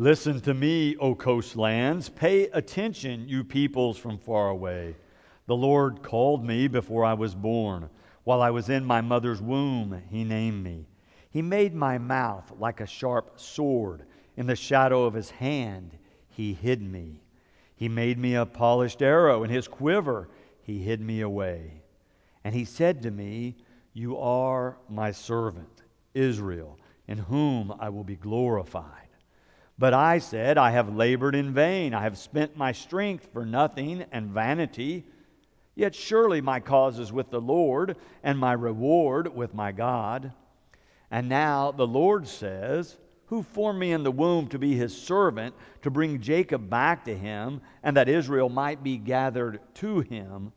Listen to me, O coastlands. Pay attention, you peoples from far away. The Lord called me before I was born. While I was in my mother's womb, He named me. He made my mouth like a sharp sword. In the shadow of His hand, He hid me. He made me a polished arrow. In His quiver, He hid me away. And He said to me, You are my servant, Israel, in whom I will be glorified. But I said, I have labored in vain. I have spent my strength for nothing and vanity. Yet surely my cause is with the Lord, and my reward with my God. And now the Lord says, Who formed me in the womb to be his servant, to bring Jacob back to him, and that Israel might be gathered to him?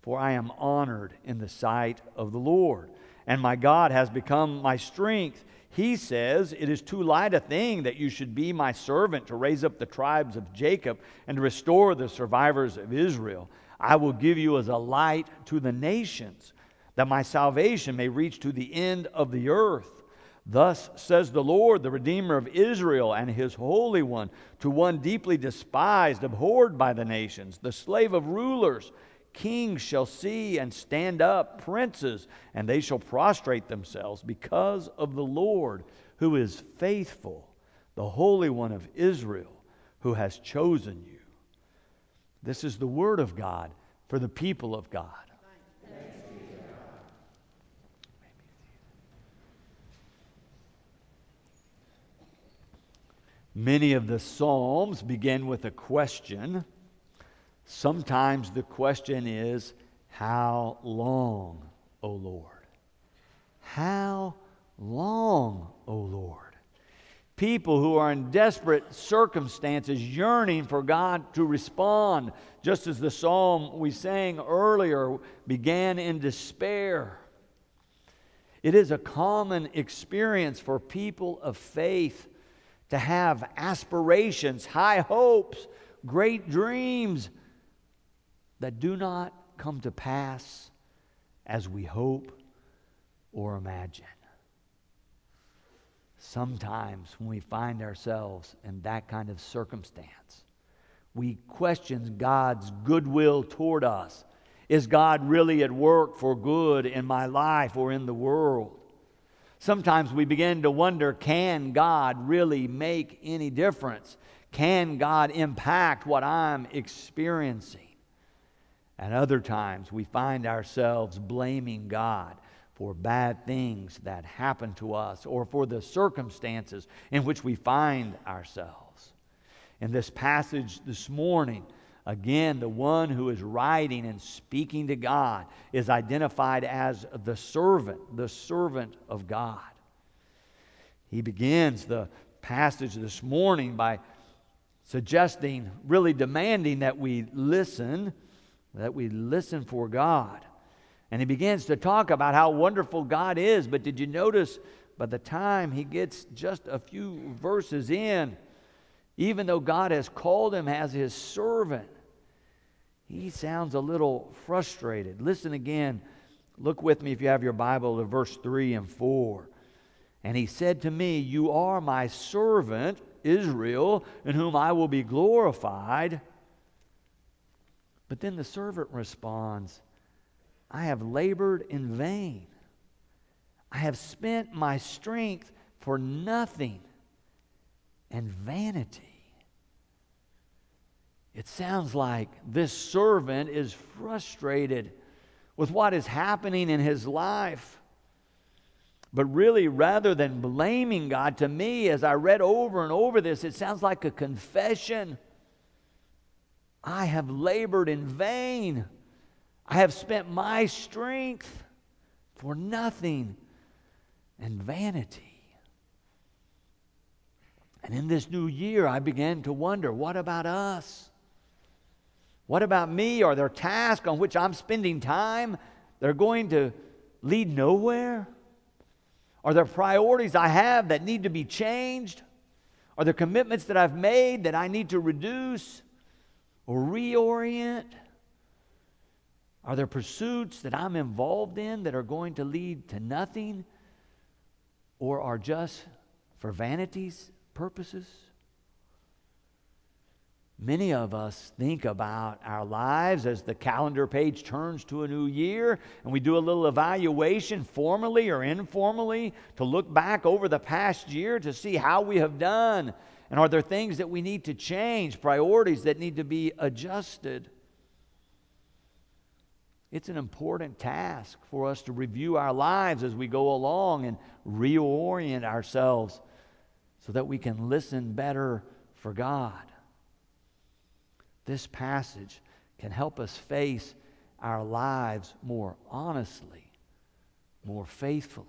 For I am honored in the sight of the Lord, and my God has become my strength. He says, It is too light a thing that you should be my servant to raise up the tribes of Jacob and to restore the survivors of Israel. I will give you as a light to the nations, that my salvation may reach to the end of the earth. Thus says the Lord, the Redeemer of Israel and his Holy One, to one deeply despised, abhorred by the nations, the slave of rulers Kings shall see and stand up, princes, and they shall prostrate themselves because of the Lord who is faithful, the Holy One of Israel who has chosen you. This is the word of God for the people of God. Many of the Psalms begin with a question. Sometimes the question is, How long, O Lord? How long, O Lord? People who are in desperate circumstances yearning for God to respond, just as the psalm we sang earlier began in despair. It is a common experience for people of faith to have aspirations, high hopes, great dreams that do not come to pass as we hope or imagine. Sometimes when we find ourselves in that kind of circumstance, we question God's goodwill toward us. Is God really at work for good in my life or in the world? Sometimes we begin to wonder can God really make any difference? Can God impact what I'm experiencing? At other times, we find ourselves blaming God for bad things that happen to us or for the circumstances in which we find ourselves. In this passage this morning, again, the one who is writing and speaking to God is identified as the servant, the servant of God. He begins the passage this morning by suggesting, really demanding that we listen that we listen for God. And he begins to talk about how wonderful God is. But did you notice by the time he gets just a few verses in, even though God has called him as his servant, he sounds a little frustrated. Listen again. Look with me if you have your Bible to verse 3 and 4. And he said to me, You are my servant, Israel, in whom I will be glorified. But then the servant responds, I have labored in vain. I have spent my strength for nothing and vanity. It sounds like this servant is frustrated with what is happening in his life. But really, rather than blaming God, to me, as I read over and over this, it sounds like a confession I have labored in vain. I have spent my strength for nothing and vanity. And in this new year, I began to wonder what about us? What about me? Are there tasks on which I'm spending time that are going to lead nowhere? Are there priorities I have that need to be changed? Are there commitments that I've made that I need to reduce? Or reorient? Are there pursuits that I'm involved in that are going to lead to nothing or are just for vanity's purposes? Many of us think about our lives as the calendar page turns to a new year, and we do a little evaluation, formally or informally, to look back over the past year to see how we have done. And are there things that we need to change, priorities that need to be adjusted? It's an important task for us to review our lives as we go along and reorient ourselves so that we can listen better for God this passage can help us face our lives more honestly, more faithfully,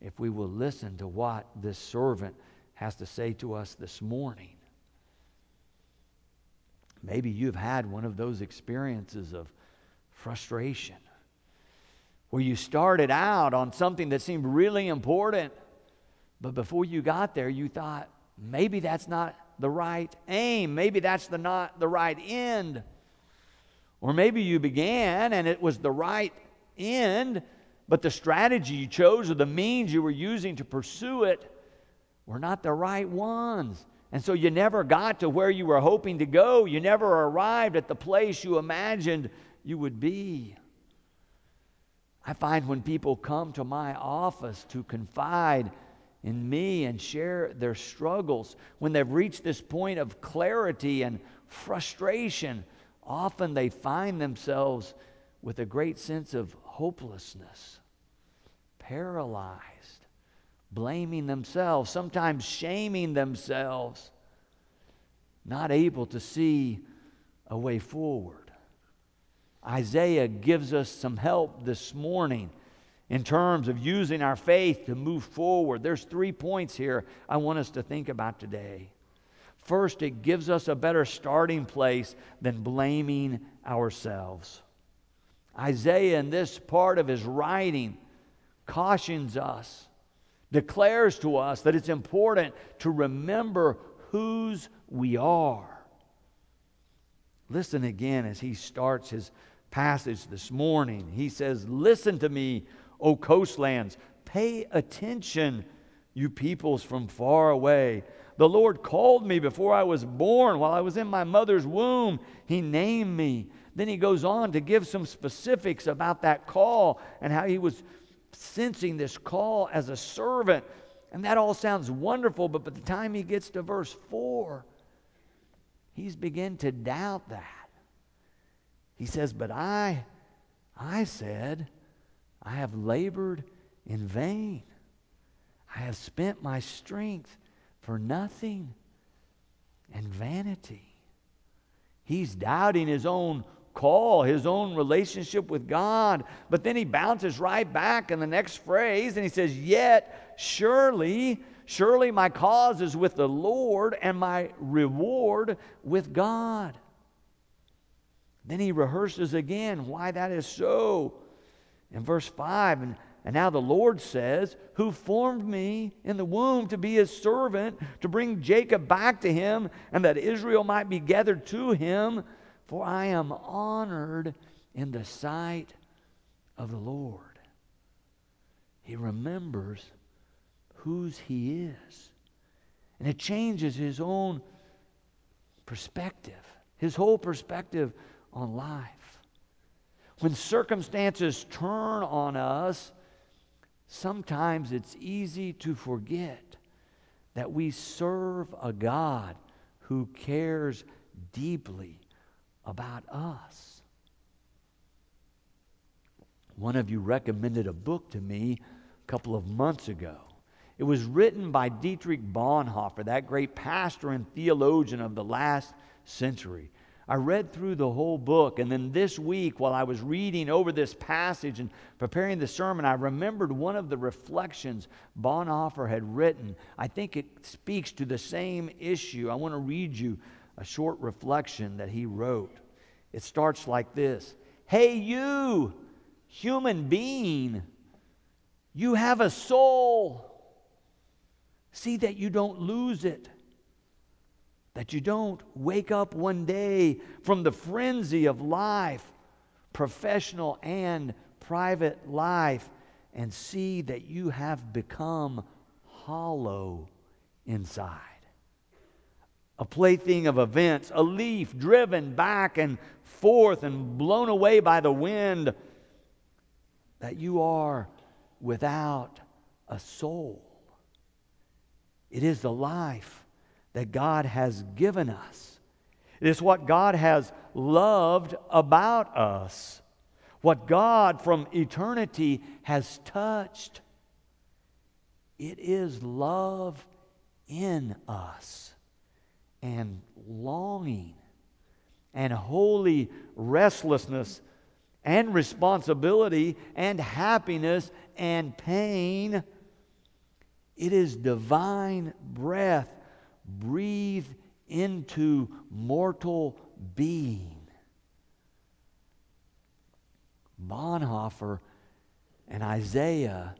if we will listen to what this servant has to say to us this morning. Maybe you've had one of those experiences of frustration where you started out on something that seemed really important, but before you got there, you thought, maybe that's not the right aim. Maybe that's the not the right end. Or maybe you began and it was the right end, but the strategy you chose or the means you were using to pursue it were not the right ones. And so you never got to where you were hoping to go. You never arrived at the place you imagined you would be. I find when people come to my office to confide in me and share their struggles. When they've reached this point of clarity and frustration, often they find themselves with a great sense of hopelessness, paralyzed, blaming themselves, sometimes shaming themselves, not able to see a way forward. Isaiah gives us some help this morning in terms of using our faith to move forward. There's three points here I want us to think about today. First, it gives us a better starting place than blaming ourselves. Isaiah, in this part of his writing, cautions us, declares to us that it's important to remember whose we are. Listen again as he starts his passage this morning. He says, Listen to me, O coastlands. Pay attention, you peoples from far away. The Lord called me before I was born, while I was in my mother's womb. He named me. Then he goes on to give some specifics about that call and how he was sensing this call as a servant. And that all sounds wonderful, but by the time he gets to verse 4, he's begun to doubt that. He says, But I, I said, I have labored in vain. I have spent my strength for nothing and vanity. He's doubting his own call, his own relationship with God. But then he bounces right back in the next phrase and he says, Yet, surely, surely my cause is with the Lord and my reward with God. Then he rehearses again why that is so in verse 5 and, and now the lord says who formed me in the womb to be his servant to bring jacob back to him and that israel might be gathered to him for i am honored in the sight of the lord. He remembers whose he is. And it changes his own perspective his whole perspective on life. When circumstances turn on us, sometimes it's easy to forget that we serve a God who cares deeply about us. One of you recommended a book to me a couple of months ago. It was written by Dietrich Bonhoeffer, that great pastor and theologian of the last century. I read through the whole book, and then this week, while I was reading over this passage and preparing the sermon, I remembered one of the reflections Bonhoeffer had written. I think it speaks to the same issue. I want to read you a short reflection that he wrote. It starts like this Hey, you, human being, you have a soul. See that you don't lose it that you don't wake up one day from the frenzy of life, professional and private life, and see that you have become hollow inside. A plaything of events, a leaf driven back and forth and blown away by the wind, that you are without a soul. It is the life that God has given us. It is what God has loved about us, what God from eternity has touched. It is love in us and longing and holy restlessness and responsibility and happiness and pain. It is divine breath breathed into mortal being. Bonhoeffer and Isaiah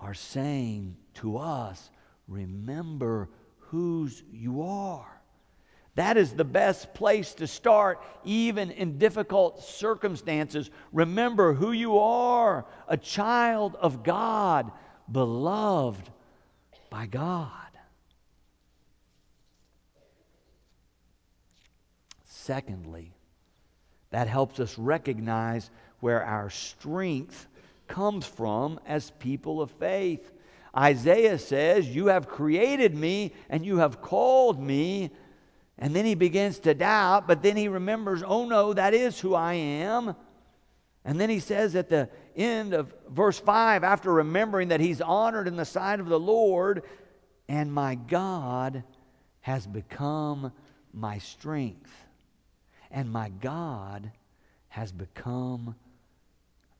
are saying to us, remember whose you are. That is the best place to start, even in difficult circumstances. Remember who you are a child of God, beloved by God. Secondly, that helps us recognize where our strength comes from as people of faith. Isaiah says, You have created me and you have called me and then he begins to doubt, but then he remembers, oh no, that is who I am. And then he says at the end of verse 5, after remembering that he's honored in the sight of the Lord, and my God has become my strength. And my God has become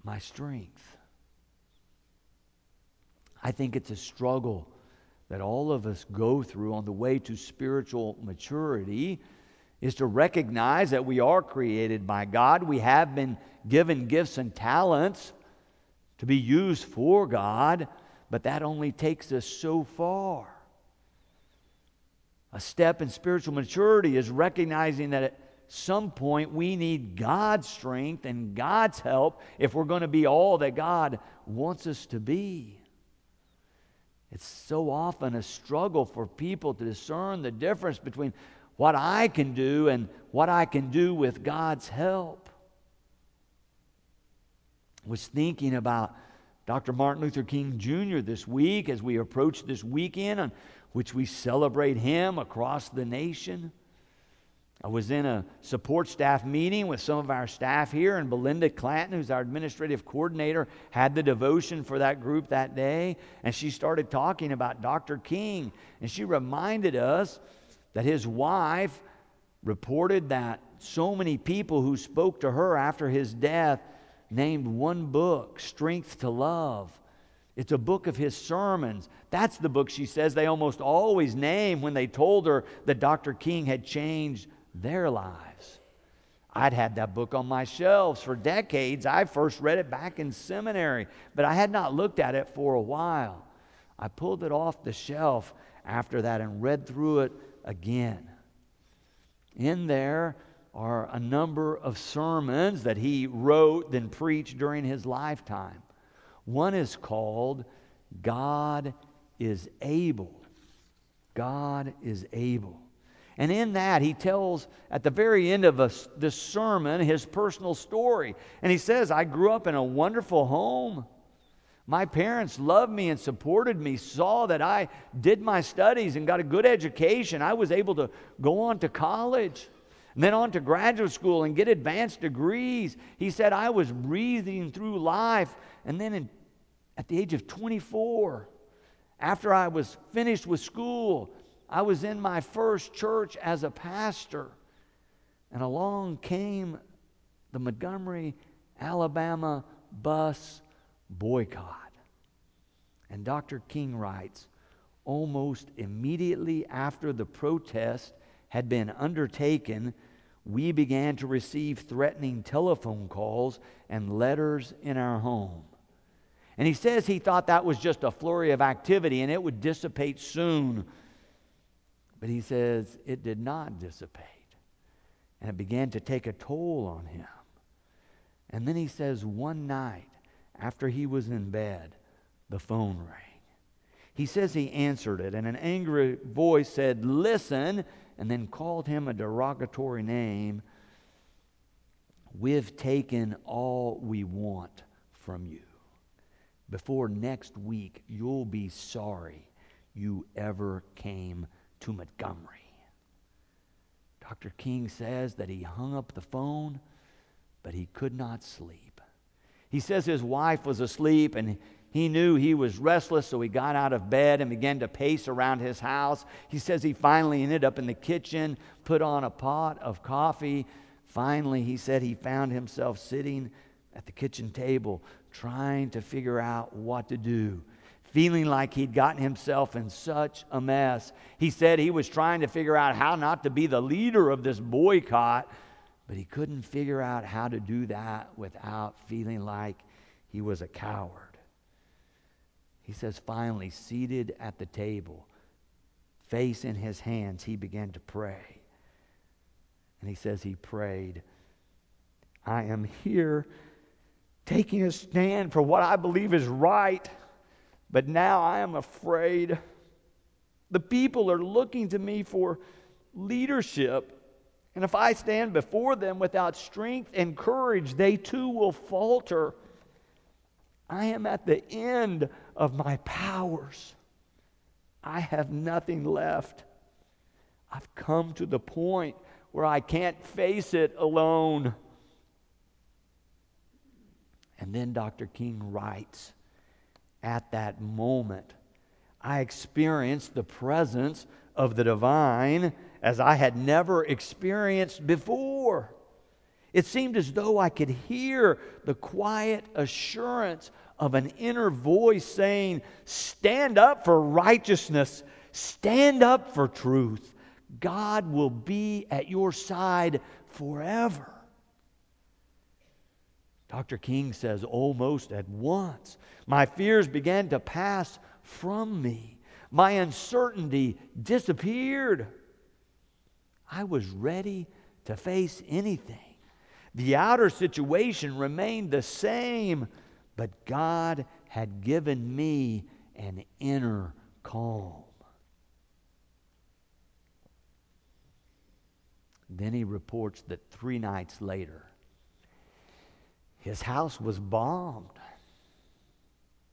my strength. I think it's a struggle that all of us go through on the way to spiritual maturity is to recognize that we are created by God. We have been given gifts and talents to be used for God, but that only takes us so far. A step in spiritual maturity is recognizing that at some point we need God's strength and God's help if we're going to be all that God wants us to be. It's so often a struggle for people to discern the difference between what I can do and what I can do with God's help. I was thinking about Dr. Martin Luther King Jr. this week as we approach this weekend on which we celebrate him across the nation. I was in a support staff meeting with some of our staff here, and Belinda Clanton, who's our administrative coordinator, had the devotion for that group that day. And she started talking about Dr. King. And she reminded us that his wife reported that so many people who spoke to her after his death named one book, Strength to Love. It's a book of his sermons. That's the book she says they almost always name when they told her that Dr. King had changed their lives. I'd had that book on my shelves for decades. I first read it back in seminary, but I had not looked at it for a while. I pulled it off the shelf after that and read through it again. In there are a number of sermons that he wrote, then preached during his lifetime. One is called God is Able. God is Able. And in that, he tells at the very end of a, this sermon his personal story. And he says, I grew up in a wonderful home. My parents loved me and supported me, saw that I did my studies and got a good education. I was able to go on to college and then on to graduate school and get advanced degrees. He said, I was breathing through life. And then in, at the age of 24, after I was finished with school, I was in my first church as a pastor, and along came the Montgomery, Alabama bus boycott. And Dr. King writes almost immediately after the protest had been undertaken, we began to receive threatening telephone calls and letters in our home. And he says he thought that was just a flurry of activity and it would dissipate soon. But he says it did not dissipate. And it began to take a toll on him. And then he says one night, after he was in bed, the phone rang. He says he answered it, and an angry voice said, Listen, and then called him a derogatory name. We've taken all we want from you. Before next week, you'll be sorry you ever came to Montgomery. Dr. King says that he hung up the phone, but he could not sleep. He says his wife was asleep and he knew he was restless, so he got out of bed and began to pace around his house. He says he finally ended up in the kitchen, put on a pot of coffee. Finally, he said he found himself sitting at the kitchen table trying to figure out what to do, feeling like he'd gotten himself in such a mess. He said he was trying to figure out how not to be the leader of this boycott, but he couldn't figure out how to do that without feeling like he was a coward. He says, finally, seated at the table, face in his hands, he began to pray. And he says he prayed, I am here taking a stand for what I believe is right, but now I am afraid. The people are looking to me for leadership. And if I stand before them without strength and courage, they too will falter. I am at the end of my powers. I have nothing left. I've come to the point where I can't face it alone. And then Dr. King writes At that moment, I experienced the presence of the divine as I had never experienced before. It seemed as though I could hear the quiet assurance of an inner voice saying, Stand up for righteousness, stand up for truth. God will be at your side forever. Dr. King says, almost at once, my fears began to pass from me. My uncertainty disappeared. I was ready to face anything. The outer situation remained the same, but God had given me an inner calm. Then he reports that three nights later, his house was bombed.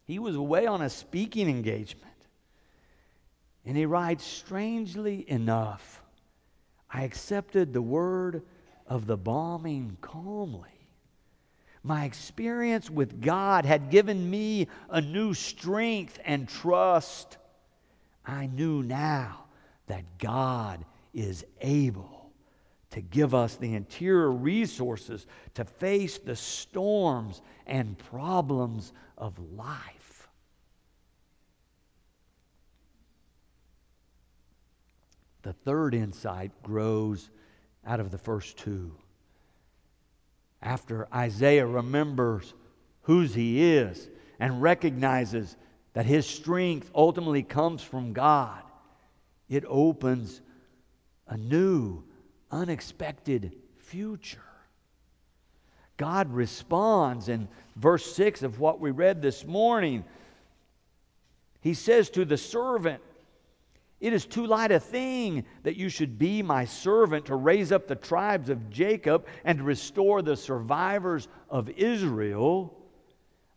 He was away on a speaking engagement. And he writes, strangely enough, I accepted the word of the bombing calmly. My experience with God had given me a new strength and trust. I knew now that God is able to give us the interior resources to face the storms and problems of life. The third insight grows out of the first two. After Isaiah remembers whose he is and recognizes that his strength ultimately comes from God, it opens a new, unexpected future. God responds in verse 6 of what we read this morning. He says to the servant, it is too light a thing that you should be my servant to raise up the tribes of Jacob and restore the survivors of Israel.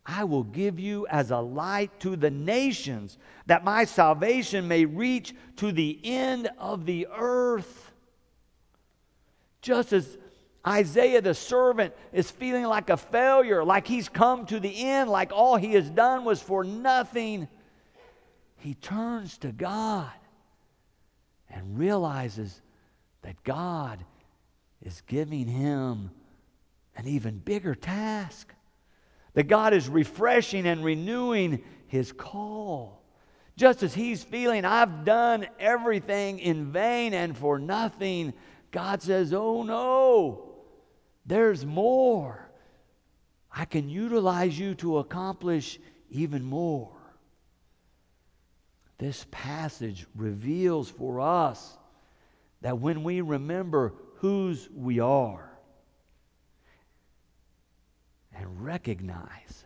I will give you as a light to the nations, that my salvation may reach to the end of the earth. Just as Isaiah the servant is feeling like a failure, like he's come to the end, like all he has done was for nothing, he turns to God and realizes that God is giving him an even bigger task. That God is refreshing and renewing his call. Just as he's feeling, I've done everything in vain and for nothing, God says, Oh no, there's more. I can utilize you to accomplish even more. This passage reveals for us that when we remember whose we are and recognize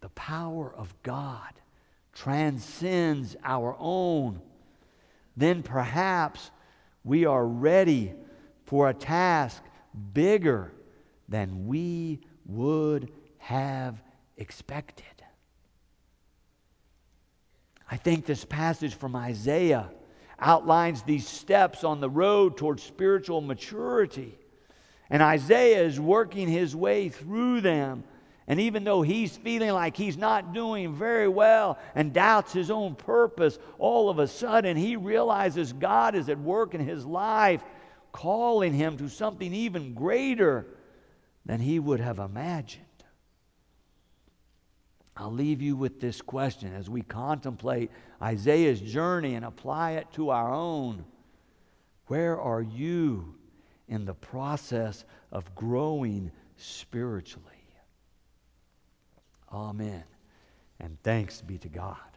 the power of God transcends our own, then perhaps we are ready for a task bigger than we would have expected. I think this passage from Isaiah outlines these steps on the road towards spiritual maturity. And Isaiah is working his way through them. And even though he's feeling like he's not doing very well and doubts his own purpose, all of a sudden he realizes God is at work in his life, calling him to something even greater than he would have imagined. I'll leave you with this question as we contemplate Isaiah's journey and apply it to our own. Where are you in the process of growing spiritually? Amen. And thanks be to God.